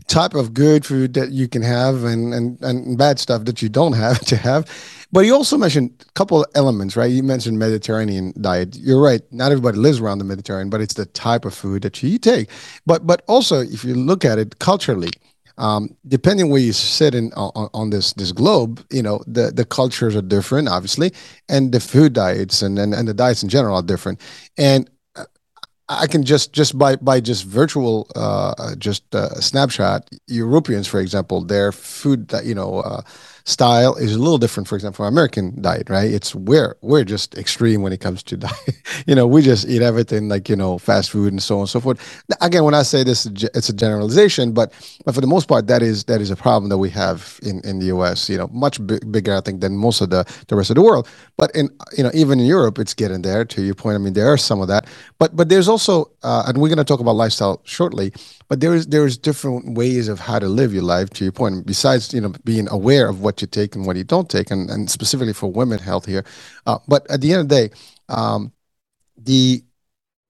type of good food that you can have and and and bad stuff that you don't have to have. But you also mentioned a couple of elements, right? You mentioned Mediterranean diet. You're right. Not everybody lives around the Mediterranean, but it's the type of food that you take. But but also, if you look at it culturally um, depending where you sit in on, on, this this globe, you know the the cultures are different, obviously, and the food diets and and, and the diets in general are different. And uh, I can just just by by just virtual uh, just uh, snapshot Europeans, for example, their food that you know. Uh, style is a little different, for example, from American diet, right? It's we're we're just extreme when it comes to diet. you know, we just eat everything like you know fast food and so on and so forth. Again, when I say this, it's a generalization, but but for the most part, that is that is a problem that we have in in the U.S. You know, much big, bigger I think than most of the the rest of the world. But in you know even in Europe, it's getting there. To your point, I mean there are some of that, but but there's also uh, and we're going to talk about lifestyle shortly but there is there is different ways of how to live your life to your point besides you know being aware of what you take and what you don't take and, and specifically for women health here. Uh, but at the end of the day um, the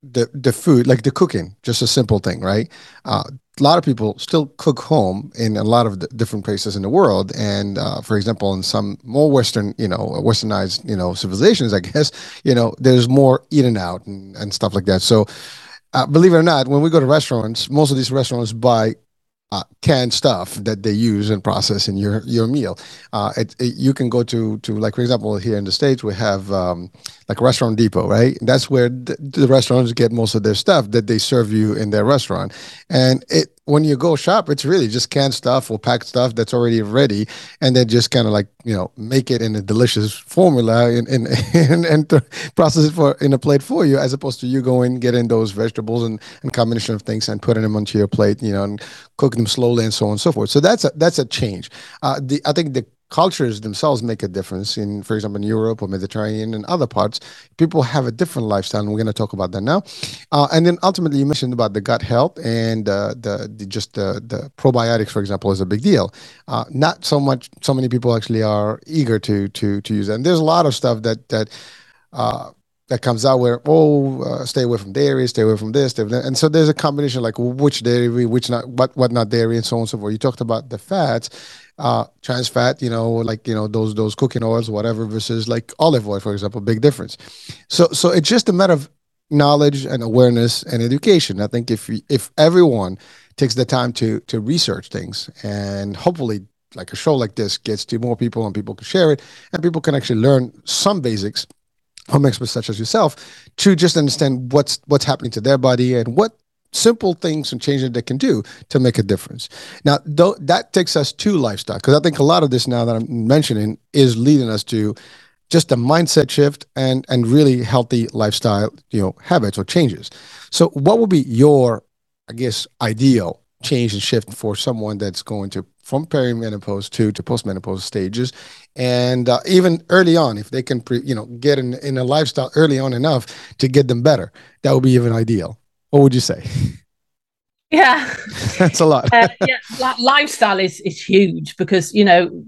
the the food like the cooking just a simple thing right? Uh, a lot of people still cook home in a lot of different places in the world. And uh, for example in some more western you know westernized you know civilizations i guess you know there's more eating out and, and stuff like that. So uh, believe it or not, when we go to restaurants, most of these restaurants buy uh, canned stuff that they use and process in your your meal. Uh, it, it, you can go to to like for example here in the states we have um, like Restaurant Depot, right? That's where the, the restaurants get most of their stuff that they serve you in their restaurant, and it when you go shop, it's really just canned stuff or packed stuff that's already ready, and then just kind of like you know make it in a delicious formula and and and, and process it for in a plate for you, as opposed to you going getting those vegetables and, and combination of things and putting them onto your plate, you know, and cooking them slowly and so on and so forth. So that's a that's a change. Uh, the I think the cultures themselves make a difference in for example in europe or mediterranean and other parts. People have a different lifestyle and we're going to talk about that now. Uh, and then ultimately you mentioned about the gut health and uh, the, the, just the, the probiotics for example is a big deal. Uh, not so much so many people actually are eager to to to use that. And there's a lot of stuff that that uh, that comes out where oh uh, stay away from dairy stay away from this and so there's a combination like which dairy which not what what not dairy and so on and so forth. You talked about the fats uh, trans fat, you know, like you know those those cooking oils, whatever, versus like olive oil, for example, big difference. So so it's just a matter of knowledge and awareness and education. I think if if everyone takes the time to to research things and hopefully like a show like this gets to more people and people can share it and people can actually learn some basics from experts such as yourself to just understand what's what's happening to their body and what simple things and changes they can do to make a difference. Now, th- that takes us to lifestyle because I think a lot of this now that I'm mentioning is leading us to just a mindset shift and and really healthy lifestyle, you know, habits or changes. So, what would be your, I guess, ideal change and shift for someone that's going to from perimenopause to to postmenopause stages, and uh, even early on, if they can, pre, you know, get in in a lifestyle early on enough to get them better, that would be even ideal. What would you say? Yeah, that's a lot. uh, yeah, lifestyle is is huge because you know.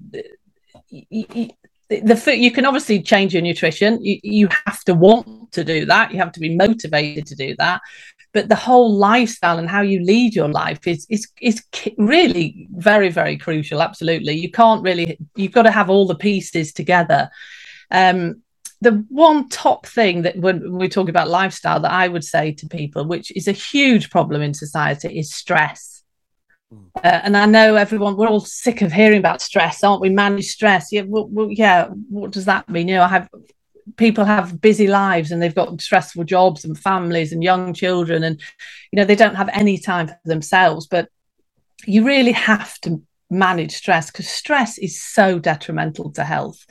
the the you can obviously change your nutrition. You, you have to want to do that. You have to be motivated to do that. But the whole lifestyle and how you lead your life is is is really very very crucial. Absolutely, you can't really. You've got to have all the pieces together. Um, the one top thing that when we talk about lifestyle that I would say to people, which is a huge problem in society, is stress. Hmm. Uh, and I know everyone, we're all sick of hearing about stress, aren't we? Manage stress. Yeah, well, well, yeah. What does that mean? You know, I have people have busy lives and they've got stressful jobs and families and young children, and you know they don't have any time for themselves. But you really have to manage stress because stress is so detrimental to health.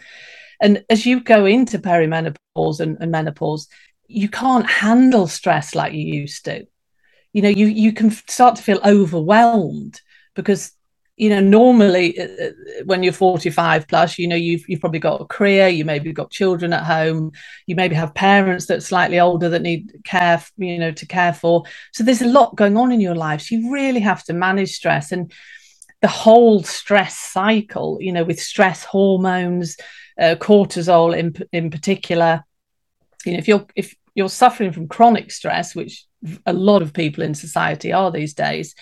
And as you go into perimenopause and, and menopause, you can't handle stress like you used to. You know, you you can start to feel overwhelmed because you know normally uh, uh when you're 45 plus you know you've you've probably got a career you maybe got children at home you maybe have parents that are slightly older that need care you know to care for. So there's a lot going on in your life. So you really have to manage stress. And the whole stress cycle you know with stress hormones uh, cortisol in in particular. You know, if you're if you're suffering from chronic stress, which a lot of people in society are these days,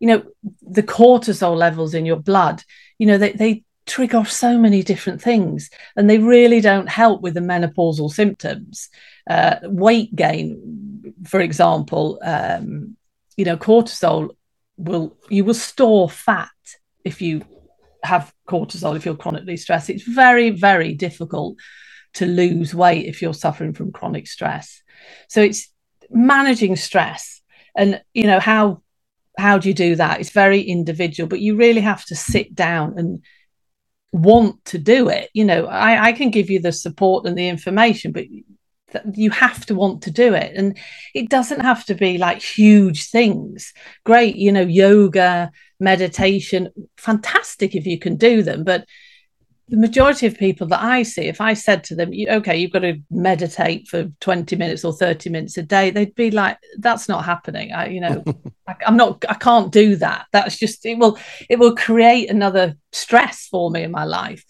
you know, the cortisol levels in your blood, you know, they, they trigger off so many different things and they really don't help with the menopausal symptoms. Uh, weight gain, for example, um, you know, cortisol will, you will store fat if you have cortisol if you're chronically stressed. It's very, very difficult to lose weight if you're suffering from chronic stress. So it's managing stress and you know how how do you do that it's very individual but you really have to sit down and want to do it you know I, I can give you the support and the information but you have to want to do it and it doesn't have to be like huge things great you know yoga meditation fantastic if you can do them but the majority of people that I see, if I said to them, okay, you've got to meditate for 20 minutes or 30 minutes a day, they'd be like, that's not happening. I, you know, I, I'm not, I can't do that. That's just, it will, it will create another stress for me in my life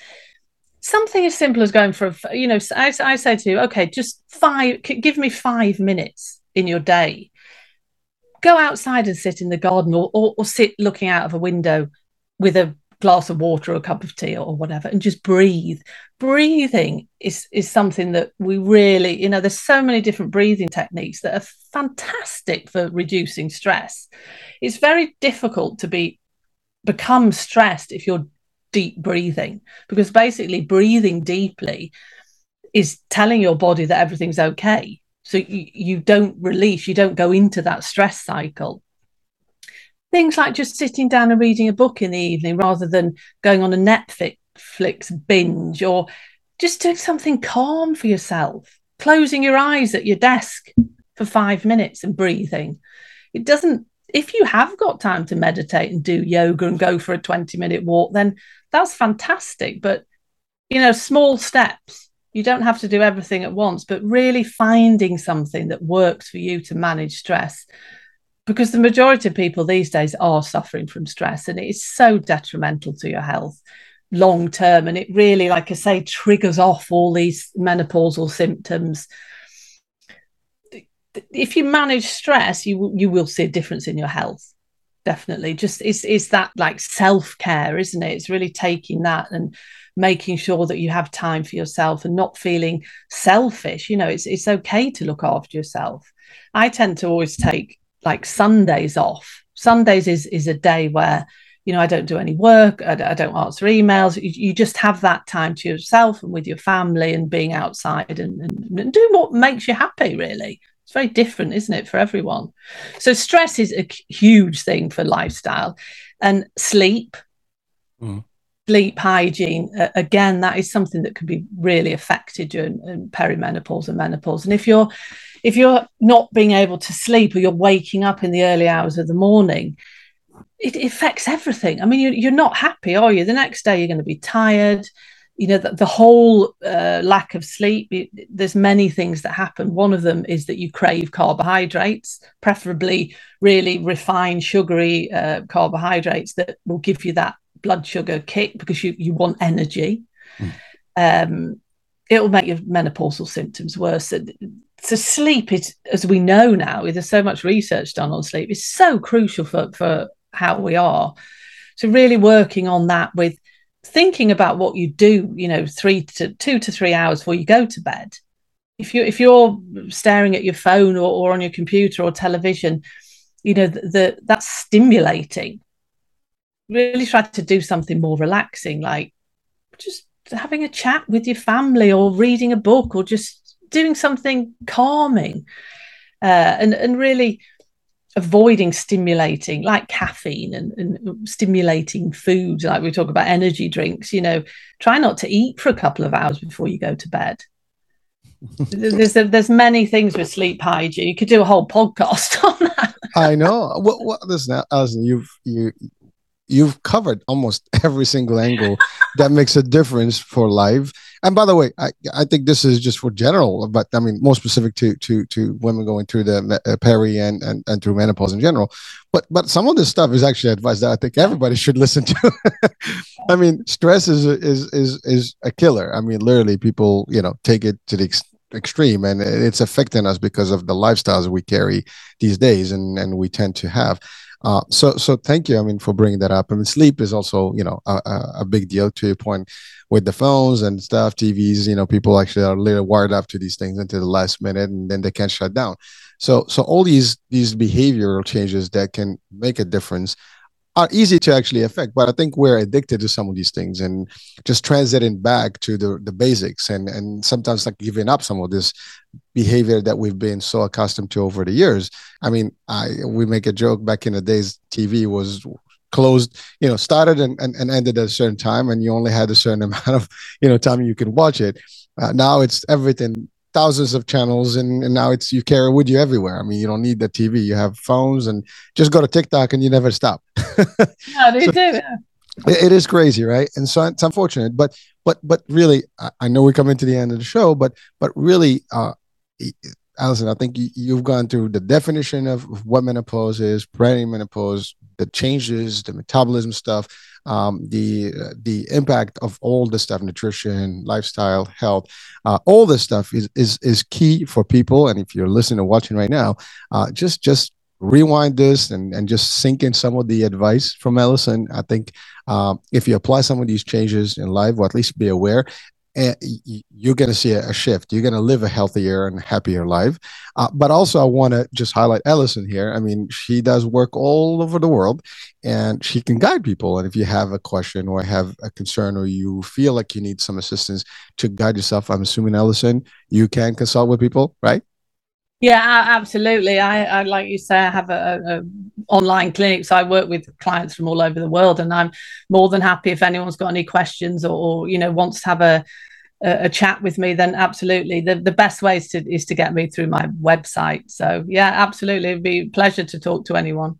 something as simple as going for a, you know I, I say to you okay just five give me five minutes in your day go outside and sit in the garden or, or, or sit looking out of a window with a glass of water or a cup of tea or whatever and just breathe. Breathing is is something that we really you know there's so many different breathing techniques that are fantastic for reducing stress. It's very difficult to be become stressed if you're deep breathing because basically breathing deeply is telling your body that everything's okay so you, you don't release you don't go into that stress cycle things like just sitting down and reading a book in the evening rather than going on a netflix binge or just doing something calm for yourself closing your eyes at your desk for five minutes and breathing it doesn't if you have got time to meditate and do yoga and go for a 20 minute walk then that's fantastic. But, you know, small steps. You don't have to do everything at once, but really finding something that works for you to manage stress. Because the majority of people these days are suffering from stress and it is so detrimental to your health long term. And it really, like I say, triggers off all these menopausal symptoms if you manage stress, you you will see a difference in your health definitely just is it's that like self-care isn't it it's really taking that and making sure that you have time for yourself and not feeling selfish you know it's it's okay to look after yourself i tend to always take like sundays off sundays is is a day where you know i don't do any work i, don't answer emails you, you, just have that time to yourself and with your family and being outside and, and, and doing what makes you happy really it's very different, isn't it, for everyone? So, stress is a huge thing for lifestyle and sleep. Mm. Sleep hygiene, again, that is something that can be really affected during um, perimenopause and menopause. And if you're if you're not being able to sleep or you're waking up in the early hours of the morning, it, it affects everything. I mean, you, you're not happy, are you? The next day, you're going to be tired you know the, the whole uh, lack of sleep it, there's many things that happen one of them is that you crave carbohydrates preferably really refined sugary uh, carbohydrates that will give you that blood sugar kick because you, you want energy mm. um, it will make your menopausal symptoms worse so, so sleep is as we know now there's so much research done on sleep is so crucial for, for how we are so really working on that with thinking about what you do, you know, three to two to three hours before you go to bed. If you if you're staring at your phone or, or on your computer or television, you know, the, the that's stimulating. Really try to do something more relaxing, like just having a chat with your family or reading a book or just doing something calming. Uh, and and really avoiding stimulating like caffeine and, and, stimulating foods like we talk about energy drinks you know try not to eat for a couple of hours before you go to bed. There's there's many things with sleep hygiene. You could do a whole podcast on that. I know. What what listen Alison, you've you you've covered almost every single angle that makes a difference for life and by the way, I, I think this is just for general, but I mean more specific to to to women going through the uh, peri and, and and through menopause in general. But but some of this stuff is actually advice that I think everybody should listen to. I mean, stress is is is is a killer. I mean, literally, people you know take it to the ex- extreme, and it's affecting us because of the lifestyles we carry these days, and and we tend to have. Uh, so, so thank you. I mean, for bringing that up. I mean, sleep is also, you know, a, a big deal to your point with the phones and stuff, TVs. You know, people actually are a little wired up to these things until the last minute, and then they can't shut down. So, so all these these behavioral changes that can make a difference are easy to actually affect but i think we're addicted to some of these things and just transiting back to the, the basics and and sometimes like giving up some of this behavior that we've been so accustomed to over the years. I mean i we make a joke back in the days tv was closed you know started and, and, and ended at a certain time and you only had a certain amount of you know time you can watch it. Uh, now it's everything thousands of channels and, and now it's you carry with you everywhere. I mean, you don't need the TV. You have phones and just go to TikTok and you never stop. yeah, they so, do. Yeah. It, it is crazy, right? And so it's unfortunate, but but but really, I, I know we're coming to the end of the show, but but really, uh, Alison, I think you, have gone through the definition of what menopause is, perimenopause, the changes, the metabolism stuff, um, the the impact of all the stuff, nutrition, lifestyle, health, uh, all this stuff is is is key for people. And if you're listening or watching right now, uh, just just rewind this and, and just sink in some of the advice from Alison. I think uh, if you apply some of these changes in life, or at least be aware, you're going to see a, shift. You're going to live a healthier and happier life. Uh, but also, I want to just highlight Alison here. I mean, she does work all over the world, and she can guide people. And if you have a question or have a concern, or you feel like you need some assistance to guide yourself, I'm assuming Alison, you can consult with people, right? Yeah, absolutely. I, I like you say, I have a, a, online clinic, so I work with clients from all over the world, and I'm more than happy if anyone's got any questions or, or you know wants to have a, a, a chat with me. Then absolutely, the the best way is to is to get me through my website. So yeah, absolutely, it'd be a pleasure to talk to anyone.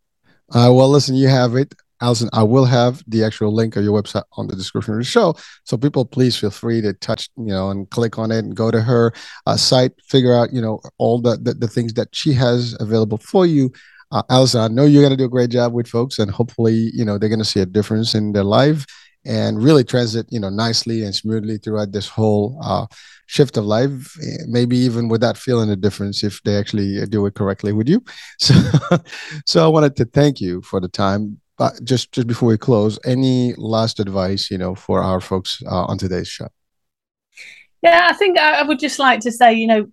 Uh, well, listen, you have it. Alison, I will have the actual link of your website on the description of the show. So people, please feel free to touch, you know, and click on it and go to her uh, site, figure out, you know, all the, the, the things that she has available for you. Uh, Alison, I know you're going to do a great job with folks, and hopefully, you know, they're going to see a difference in their life and really transit you know nicely and smoothly throughout this whole uh, shift of life maybe even without feeling a difference if they actually do it correctly with you so so i wanted to thank you for the time but just just before we close any last advice you know for our folks uh, on today's show? Yeah i think i would just like to say you know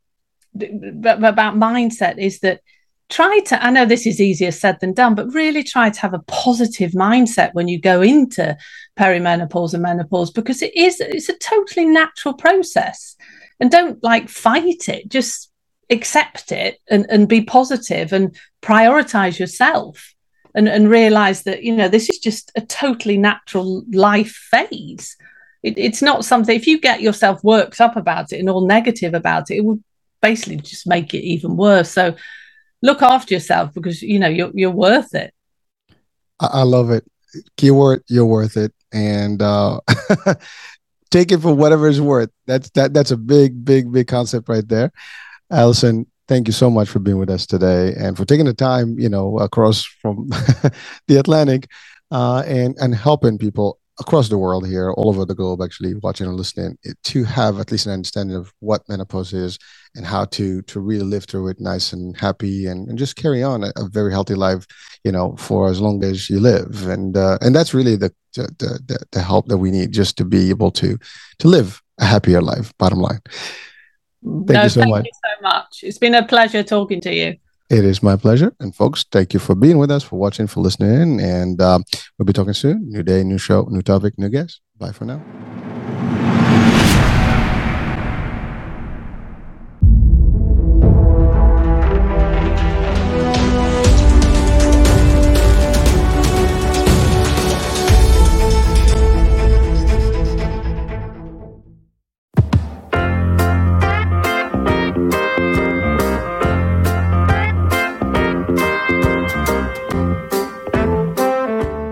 about mindset is that try to i know this is easier said than done but really try to have a positive mindset when you go into perimenopause and menopause because it is it's a totally natural process. And don't like fight it just accept it and, and be positive and prioritize yourself and, and realize that you know this is just a totally natural life phase it, it's not something if you get yourself worked up about it and all negative about it it will basically just make it even worse so look after yourself because you know you're you're worth it. I, love it. Keyword, you're worth it, and uh, take it for whatever it's worth. That's that. That's a big, big, big concept right there. Alison, thank you so much for being with us today and for taking the time, you know, across from the Atlantic, uh, and and helping people across the world here, all over the globe, actually watching and listening, to have at least an understanding of what menopause is and how to to really live through it nice and happy and, and just carry on a, a very healthy life, you know, for as long as you live. And uh, and that's really the, the the the help that we need just to be able to to live a happier life. Bottom line. Thank no, you so thank much. you so much. It's been a pleasure talking to you. It is my pleasure. And folks, thank you for being with us, for watching, for listening. And um, we'll be talking soon. New day, new show, new topic, new guest. Bye for now.